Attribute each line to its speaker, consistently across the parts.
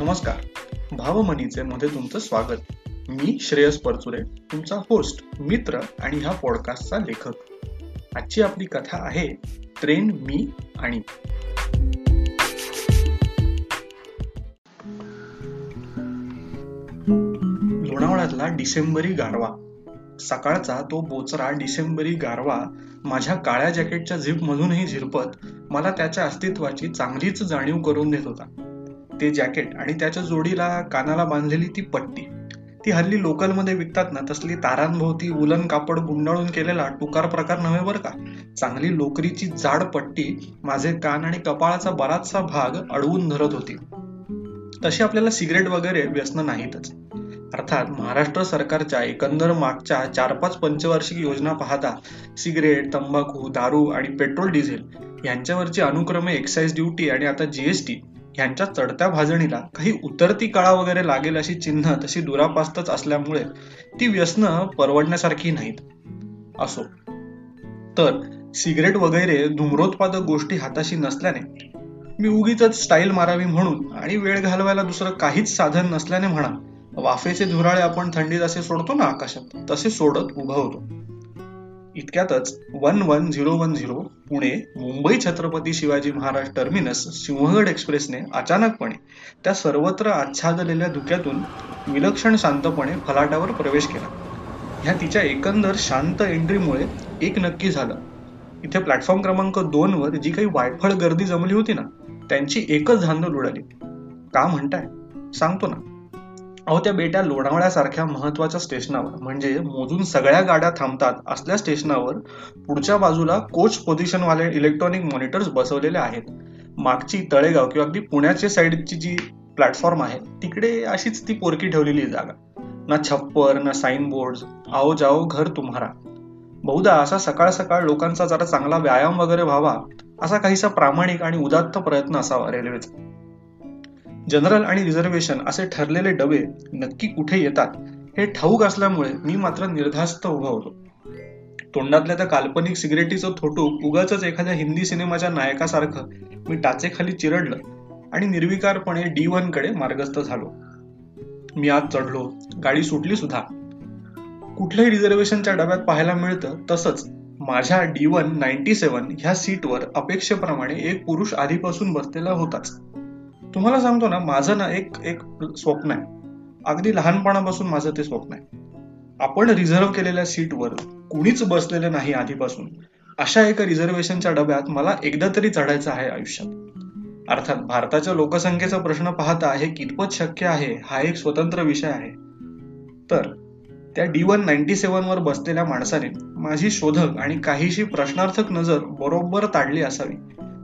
Speaker 1: नमस्कार. भावमनीचे मध्ये तुमचं स्वागत. मी श्रेयस परचुरे तुमचा होस्ट मित्र आणि ह्या पॉडकास्टचा लेखक. आजची आपली कथा आहे ट्रेन मी आणि. लोणावळ्यातला डिसेंबरी गारवा. सकाळचा तो बोचरा डिसेंबरी गारवा माझ्या काळ्या जॅकेटच्या झिप मधूनही झिरपत मला त्याच्या अस्तित्वाची चांगलीच जाणीव करून देत होता. ते जॅकेट आणि त्याच्या जोडीला कानाला बांधलेली ती पट्टी. ती हल्ली लोकलमध्ये विकतात ना तसली तारांभोवती उलन कापड गुंडाळून केलेला टुकार प्रकार नव्हे बरं का? चांगली लोकरीची जाड पट्टी माझे कान आणि कपाळाचा बराचसा भाग अडवून धरत होती. तशी आपल्याला सिगरेट वगैरे व्यसन नाहीतच. अर्थात महाराष्ट्र सरकारच्या एकंदर मागच्या चार पाच पंचवार्षिक योजना पाहता सिगरेट तंबाखू दारू आणि पेट्रोल डिझेल यांच्यावरची अनुक्रमे एक्साईज ड्युटी आणि आता जीएसटी यांच्या चढत्या भाजणीला काही उतरती काळा वगैरे लागेल अशी चिन्ह तशी दुरापास्तच असल्यामुळे ती व्यसन परवडण्यासारखी नाहीत. असो. तर सिगरेट वगैरे धूम्रोत्पादक गोष्टी हाताशी नसल्याने मी उगीच स्टाईल मारावी म्हणून आणि वेळ घालवायला दुसरं काहीच साधन नसल्याने म्हणा वाफेचे धुराळे आपण थंडीत असे सोडतो ना आकाशात तसे सोडत उभा होतो. इतक्यातच one one zero one zero Pune Mumbai Chhatrapati Shivaji Maharaj terminus Sinhagad एक्सप्रेसने अचानकपणे त्या सर्वत्र आच्छादलेल्या धुक्यातून विलक्षण शांतपणे फलाटावर प्रवेश केला. ह्या तिच्या एकंदर शांत एंट्रीमुळे एक नक्की झालं. इथे प्लॅटफॉर्म क्रमांक दोन वर जी काही वायफळ गर्दी जमली होती ना त्यांची एकच धांदल उडाली. का म्हणताय? सांगतो ना. अहो त्या बेट्या लोणावळ्यासारख्या महत्त्वाच्या स्टेशनावर म्हणजे मोजून सगळ्या गाड्या थांबतात असल्या स्टेशनावर पुढच्या बाजूला कोच पोझिशन वाले इलेक्ट्रॉनिक मॉनिटर्स बसवलेले आहेत. मागची तळेगाव किंवा अगदी पुण्याच्या साईडची जी प्लॅटफॉर्म आहे तिकडे अशीच ती पोरकी ठेवलेली जागा. ना छप्पर ना साईन बोर्ड आओ जाओ घर तुम्हारा. बहुधा असा सकाळ सकाळ लोकांचा जरा चांगला व्यायाम वगैरे व्हावा असा काहीसा प्रामाणिक आणि उदात्त प्रयत्न असावा रेल्वेचा जनरल आणि रिझर्वेशन असे ठरलेले डबे नक्की कुठे येतात हे ठाऊक असल्यामुळे मी मात्र निर्धास्त उभा होतो. तोंडातल्या त्या काल्पनिक सिगरेटीचं थोटूक उगाच एखाद्या हिंदी सिनेमाच्या नायकासारखं मी टाचेखाली चिरडलं आणि निर्विकारपणे डी वनकडे मार्गस्थ झालो. मी आज चढलो गाडी सुटली सुद्धा. कुठल्याही रिझर्वेशनच्या डब्यात पाहायला मिळतं तसंच माझ्या डी वन नाईन्टी सेवन ह्या सीटवर अपेक्षेप्रमाणे एक पुरुष आधीपासून बसलेला होताच. तुम्हाला सांगतो ना माझं ना एक एक स्वप्न आहे. अगदी लहानपणापासून माझं ते स्वप्न आहे. आपण रिझर्व्ह केलेल्या सीटवर कुणीच बसलेलं नाही आधीपासून. अशा एका रिझर्वेशनच्या डब्यात मला एकदा तरी चढायचं आहे आयुष्यात. अर्थात भारताच्या लोकसंख्येचा प्रश्न पाहता हे कितपत शक्य आहे हा एक स्वतंत्र विषय आहे. तर त्या डी वन नाईन्टी सेवन वर बसलेल्या माणसाने माझी शोधक आणि काहीशी प्रश्नार्थक नजर बरोबर ताडली असावी.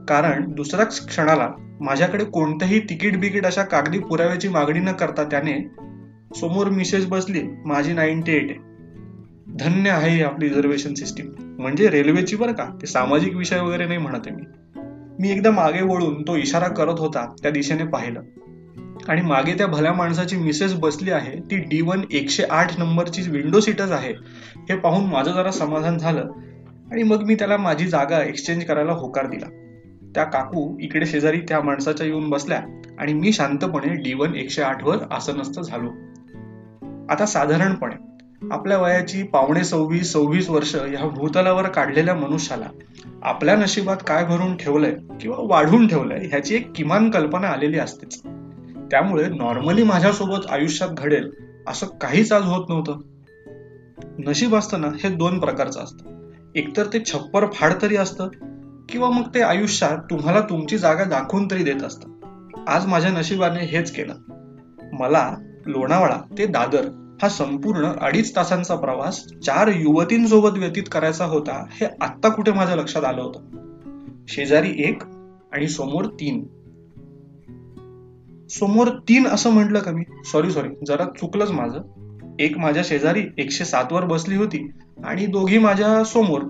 Speaker 1: कारण दुसऱ्याच क्षणाला माझ्याकडे कोणतंही तिकीट बिकीट अशा कागदी पुराव्याची मागणी न करता त्याने समोर मिसेस बसली माझी नाईन्टी एट आहे. धन्य आहे आपली रिझर्वेशन सिस्टीम. म्हणजे रेल्वेची बरं का ते सामाजिक विषय वगैरे नाही म्हणत मी. मी एकदा मागे वळून तो इशारा करत होता त्या दिशेने पाहिलं. आणि मागे त्या भल्या माणसाची मिसेस बसली आहे ती डी वन एकशे आठ नंबरची विंडो सीटच आहे. हे पाहून माझं जरा समाधान झालं. आणि मग मी त्याला माझी जागा एक्सचेंज करायला होकार दिला. त्या काकू इकडे शेजारी त्या माणसाच्या येऊन बसल्या आणि मी शांतपणे डी वन एकशे आठ वर आसनस्थ झालो. आता साधारणपणे आपल्या वयाची पावणे सव्वीस सव्वीस वर्ष या भूतलावर काढलेल्या मनुष्याला आपल्या नशिबात काय भरून ठेवलंय किंवा वाढून ठेवलंय ह्याची एक किमान कल्पना आलेली असतेच. त्यामुळे नॉर्मली माझ्यासोबत आयुष्यात घडेल असं काहीच आज होत नव्हतं. नशीब असतं ना हे दोन प्रकारचं असतं. एकतर ते छप्पर फाड तरी असतं किंवा मग ते आयुष्यात तुम्हाला तुमची जागा दाखवून तरी देत असतात. आज माझ्या नशिबाने हेच केलं. मला लोणावळा ते दादर हा संपूर्ण अडीच तासांचा प्रवास चार युवतींसोबत व्यतीत करायचा होता हे आत्ता कुठे माझ्या लक्षात आलं होतं. शेजारी एक आणि समोर तीन. समोर तीन असं म्हटलं का मी? सॉरी सॉरी जरा चुकलंच माझं. एक माझ्या शेजारी एकशे सात वर बसली होती आणि दोघी माझ्यासमोर.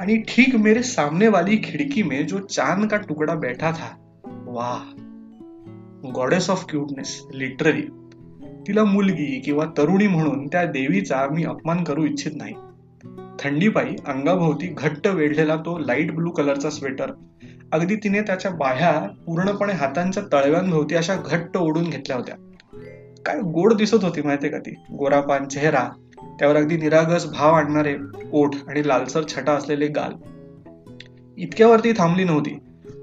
Speaker 1: आणि ठीक मेरे सामने वाली खिड़की में जो चांद का टुकड़ा बैठा था वाह गॉडेस ऑफ क्यूटनेस लिटरली तिला मुलगी किंवा तरुणी म्हणून त्या देवीचा मी अपमान करू इच्छित नाही. थंडीपायी अंगाभोवती घट्ट वेढलेला तो लाइट ब्लू कलरचा स्वेटर अगदी तिने त्याच्या बाह्या पूर्णपणे हातांच्या तळव्यांभोवती अशा घट्ट ओढून घेतल्या होत्या. काय गोड दिसत होती माहितीये का ती? गोरापान चेहरा त्यावर अगदी निरागस भाव आणणारे ओठ आणि लालसर छटा असलेले गाल. इतक्यावरती थांबली नव्हती.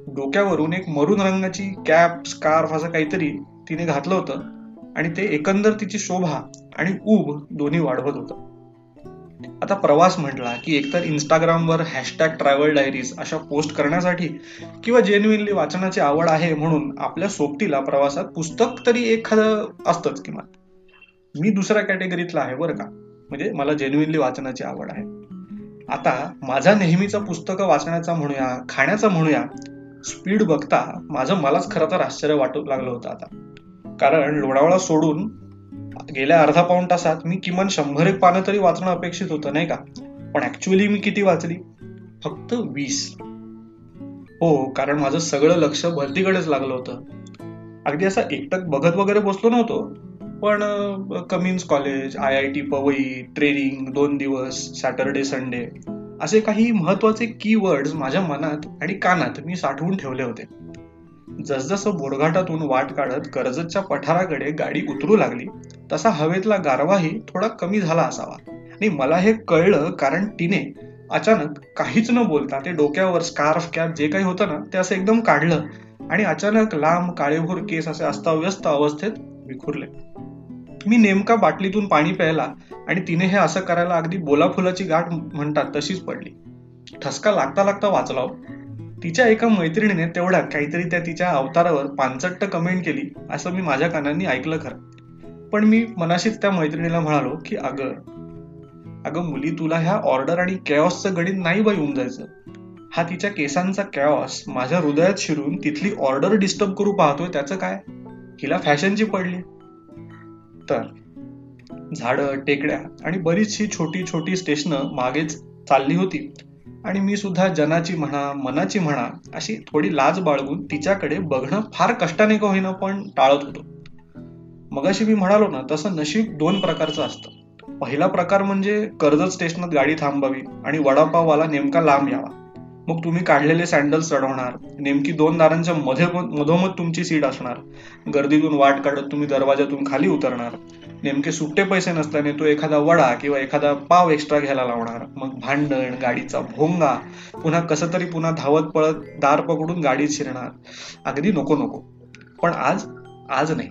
Speaker 1: डोक्यावरून एक मरून रंगाची कॅप स्कार्फ असं काहीतरी तिने घातलं होतं आणि ते एकंदर तिची शोभा आणि उब दोन्ही वाढवत होतं. आता प्रवास म्हटला की एकतर इंस्टाग्रामवर हॅशटॅग ट्रॅव्हल डायरीज अशा पोस्ट करण्यासाठी किंवा जेन्युइनली वाचनाची आवड आहे म्हणून आपल्या सोबतीला प्रवासात पुस्तक तरी एखादं असतंच किंवा मी दुसऱ्या कॅटेगरीतला आहे बरं का? म्हणजे मला जेन्युइनली वाचनाची आवड आहे. आता माझा नेहमीचा पुस्तकं वाचण्याचा म्हणूया खाण्याचा म्हणूया स्पीड बघता माझं मलाच खरं तर आश्चर्य वाटू लागलं होतं आता. कारण लोणावळा सोडून गेल्या अर्धा पाऊण तासात मी किमान शंभर एक पानं तरी वाचणं अपेक्षित होतं नाही का? पण ऍक्च्युअली मी किती वाचली? फक्त वीस. हो कारण माझं सगळं लक्ष भरतीकडेच लागलं होतं. अगदी असं एकटक बघत वगैरे बसलो नव्हतो. पण Cummins college I I T Powai training दोन दिवस सॅटरडे संडे असे काही महत्त्वाचे की वर्ड्स माझ्या मनात आणि कानात मी साठवून ठेवले होते. जसजसं बोरघाटातून वाट काढत कर्जतच्या पठाराकडे गाडी उतरू लागली तसा हवेतला गारवाही थोडा कमी झाला असावा. आणि मला हे कळलं कारण तिने अचानक काहीच न बोलता ते डोक्यावर स्कार्फ कॅप जे काही होतं ना ते असं एकदम काढलं आणि अचानक लांब काळेभोर केस असे अस्ताव्यस्त अवस्थेत विखुरले. मी नेमका बाटलीतून पाणी प्यायला आणि तिने हे असं करायला अगदी बोलाफुलाची गाठ म्हणतात तशीच पडली. ठसका लागता लागता वाचला हो. तिच्या एका मैत्रिणीने तेवढ्यात काहीतरी त्या तिच्या अवतारावर पानसट्ट कमेंट केली असं मी माझ्या कानांनी ऐकलं खरं. पण मी मनाशीच त्या मैत्रिणीला म्हणालो की अगं अगं मुली तुला ह्या ऑर्डर आणि कॅओसचं गणित नाही बाई येऊन जायचं. हा तिच्या केसांचा कॅओस माझ्या हृदयात शिरून तिथली ऑर्डर डिस्टर्ब करू पाहतोय त्याचं काय? हिला फॅशनची पडली. तर झाडं टेकड्या आणि बरीचशी छोटी छोटी स्टेशनं मागेच चालली होती. आणि मी सुद्धा जनाची म्हणा मनाची म्हणा अशी थोडी लाज बाळगून तिच्याकडे बघणं फार कष्टाने का होईना पण टाळत होतो. मगाशी मी म्हणालो ना तसं नशीब दोन प्रकारचं असतं. पहिला प्रकार म्हणजे कर्जत स्टेशनात गाडी थांबावी आणि वडापाववाला नेमका लांब यावा. मग तुम्ही काढलेले सँडल्स चढवणार. नेमकी दोन दारांच्या मध्ये मधोमध तुमची सीट असणार. गर्दीतून वाट काढत तुम्ही दरवाजातून खाली उतरणार. नेमके सुट्टे पैसे नसल्याने तो एखादा वडा किंवा एखादा पाव एक्स्ट्रा घ्यायला लावणार. मग भांडण गाडीचा भोंगा पुन्हा कसं तरी पुन्हा धावत पळत दार पकडून गाडीत शिरणार. अगदी नको नको. पण आज आज नाही.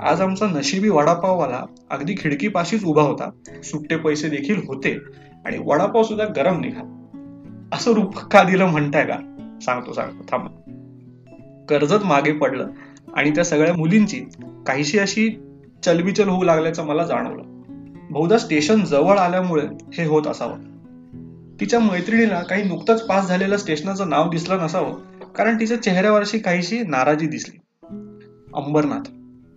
Speaker 1: आज आमचा नशिबी वडापाववाला अगदी खिडकीपाशीच उभा होता. सुट्टे पैसे देखील होते. आणि वडापाव सुद्धा गरम निघाला. असं रूप का दिलं म्हणताय का? सांगतो सांगतो थांब. कर्जत मागे पडलं आणि त्या सगळ्या मुलींची काहीशी अशी चलबिचल होऊ लागल्याचं मला जाणवलं. बहुधा स्टेशन जवळ आल्यामुळे हे होत असावं. तिच्या मैत्रिणीला काही नुकतंच पास झालेलं स्टेशनाचं नाव दिसलं नसावं कारण तिच्या चेहऱ्यावर अशी काहीशी नाराजी दिसली. अंबरनाथ.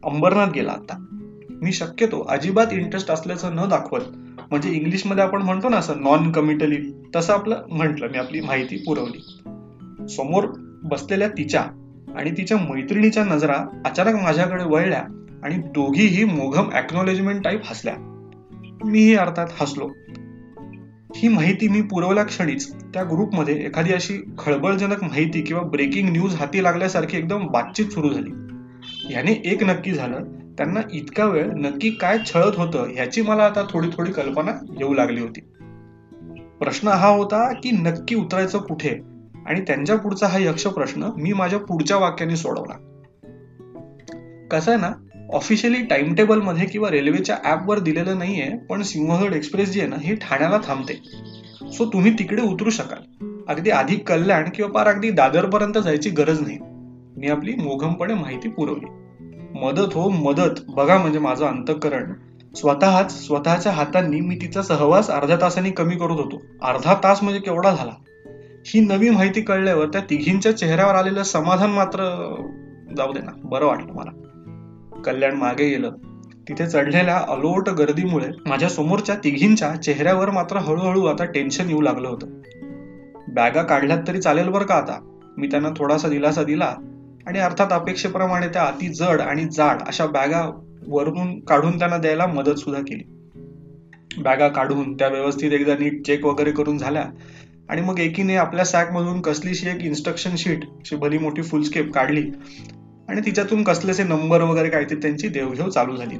Speaker 1: अंबरनाथ गेला आता. मी शक्यतो अजिबात इंटरेस्ट असल्याचं न दाखवत म्हणजे इंग्लिशमध्ये आपण म्हणतो ना असं नॉन कमिटली तसं आपलं म्हटलं मी आपली माहिती पुरवली. समोर बसलेल्या तिच्या आणि तिच्या मैत्रिणीच्या नजरा अचानक माझ्याकडे वळल्या आणि दोघीही मोघम ऍक्नॉलेजमेंट टाईप हसल्या. मीही अर्थात हसलो. ही माहिती मी पुरवल्या क्षणीच त्या ग्रुपमध्ये एखादी अशी खळबळजनक माहिती किंवा ब्रेकिंग न्यूज हाती लागल्यासारखी एकदम बातचीत सुरू झाली. याने एक नक्की झालं त्यांना इतका वेळ नक्की काय छळत होतं ह्याची मला आता थोडी थोडी कल्पना येऊ लागली होती. प्रश्न हा होता की नक्की उतरायचं कुठे? आणि त्यांच्या पुढचा हा यक्ष प्रश्न मी माझ्या पुढच्या वाक्याने सोडवला. कसं आहे ना ऑफिशियली टाइम टेबलमध्ये किंवा रेल्वेच्या ऍपवर दिलेलं नाहीये पण सिंहगड एक्सप्रेस जी आहे ना ही ठाण्याला थांबते. सो तुम्ही तिकडे उतरू शकाल. अगदी आधी कल्याण किंवा पार अगदी दादर पर्यंत जायची गरज नाही. मी आपली मोघमपणे माहिती पुरवली. मदत हो मदत. बघा म्हणजे माझं अंतकरण. स्वतःच स्वतःच्या हातांनी मी तिचा सहवास अर्ध्या तासांनी कमी करत होतो. अर्धा तास म्हणजे केवढा झाला? ही नवी माहिती कळल्यावर त्या तिघींच्या चेहऱ्यावर आलेलं समाधान मात्र जाऊ दे ना बरं वाटलं मला. कल्याण मागे गेलं. तिथे चढलेल्या अलोट गर्दीमुळे माझ्या समोरच्या तिघींच्या चेहऱ्यावर मात्र हळूहळू आता टेन्शन येऊ लागलं होतं. बॅगा काढल्यात तरी चालेल बरं का आता? मी त्यांना थोडासा दिलासा दिला. आणि अर्थात अपेक्षेप्रमाणे त्या अति जड आणि जाड अशा बॅगा वरून काढून त्यांना द्यायला मदत सुद्धा केली. बॅगा काढून त्या व्यवस्थित एकदा नीट चेक वगैरे करून झाल्या आणि मग एकीने आपल्या सॅकमधून कसलीशी एक इन्स्ट्रक्शन शीट अशी भली मोठी फुलस्केप काढली आणि तिच्यातून कसलेसे नंबर वगैरे काय ते त्यांची देवघेव चालू झाली.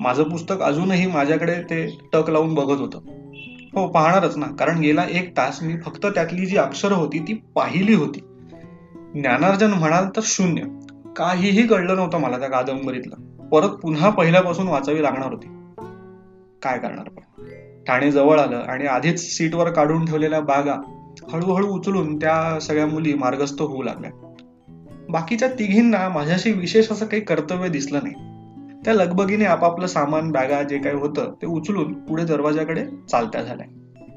Speaker 1: माझं पुस्तक अजूनही माझ्याकडे ते टक लावून बघत होतं. हो पाहणारच ना कारण गेला एक तास मी फक्त त्यातली जी अक्षरं होती ती पाहिली होती. ज्ञानार्जन म्हणाल तर शून्य. काहीही कळलं नव्हतं मला त्या कादंबरीतलं. परत पुन्हा पहिल्यापासून वाचावी लागणार होती. काय करणार पण ठाणे जवळ आलं आणि आधीच सीटवर काढून ठेवलेल्या बागा हळूहळू उचलून त्या सगळ्या मुली मार्गस्थ होऊ लागल्या. बाकीच्या तिघींना माझ्याशी विशेष असं काही कर्तव्य दिसलं नाही. त्या लगबगीने आपापलं सामान बॅगा जे काही होतं ते उचलून पुढे दरवाजाकडे चालत्या झाल्या.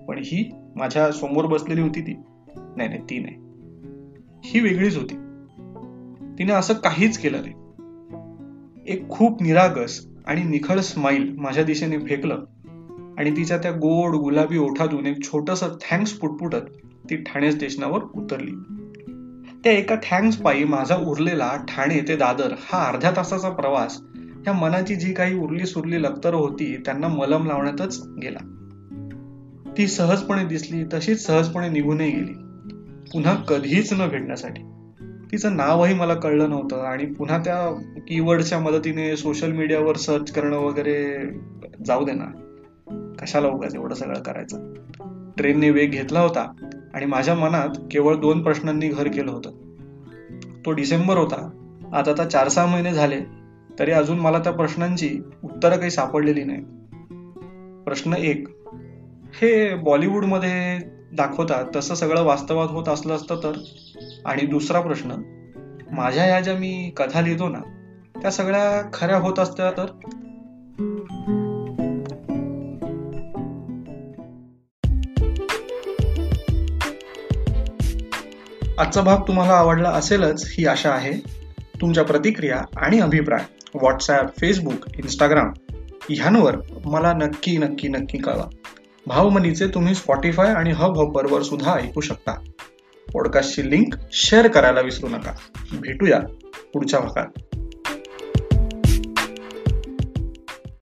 Speaker 1: पण ही माझ्यासमोर बसलेली होती ती. नाही नाही ती नाही. ही वेगळीच होती. तिने असं काहीच केलं नाही. एक खूप निरागस आणि निखळ स्माईल माझ्या दिशेने फेकलं आणि तिच्या त्या गोड गुलाबी ओठातून एक छोटस थँक्स पुटपुटत ती ठाणे स्टेशनावर उतरली. त्या एका थँक्स पायी माझा उरलेला ठाणे ते दादर हा अर्ध्या तासाचा प्रवास ह्या मनाची जी काही उरली सुरली लक्तर होती त्यांना मलम लावण्यातच गेला. ती सहजपणे दिसली तशीच सहजपणे निघूनही गेली. पुन्हा कधीच न भेटण्यासाठी तिचं नावही मला कळलं नव्हतं आणि पुन्हा त्या कीवर्डच्या मदतीने सोशल मीडियावर सर्च करणं वगैरे जाऊ दे ना. कशाला उगाच एवढं सगळं करायचं? ट्रेनने वेग घेतला होता आणि माझ्या मनात केवळ दोन प्रश्नांनी घर केलं होतं. तो डिसेंबर होता. आता आता चार सहा महिने झाले. तरी अजून मला त्या प्रश्नांची उत्तरं काही सापडलेली नाही प्रश्न एक हे बॉलिवूडमध्ये दाखवतात तसं सगळं वास्तवात होत असलं असतं तर? आणि दुसरा प्रश्न माझ्या या ज्या मी कथा लिहितो ना त्या सगळ्या खऱ्या होत असत्या तर? आजचा भाग तुम्हाला आवडला असेलच ही आशा आहे. तुमच्या प्रतिक्रिया आणि अभिप्राय व्हॉट्सॲप फेसबुक इंस्टाग्राम ह्यांवर मला नक्की नक्की नक्की कळवा. भावमनीचे तुम्ही स्पॉटीफाय आणि हब हॉपरवर सुद्धा ऐकू शकता. पॉडकास्टची लिंक शेअर करायला विसरू नका. भेटूया पुढच्या भागात.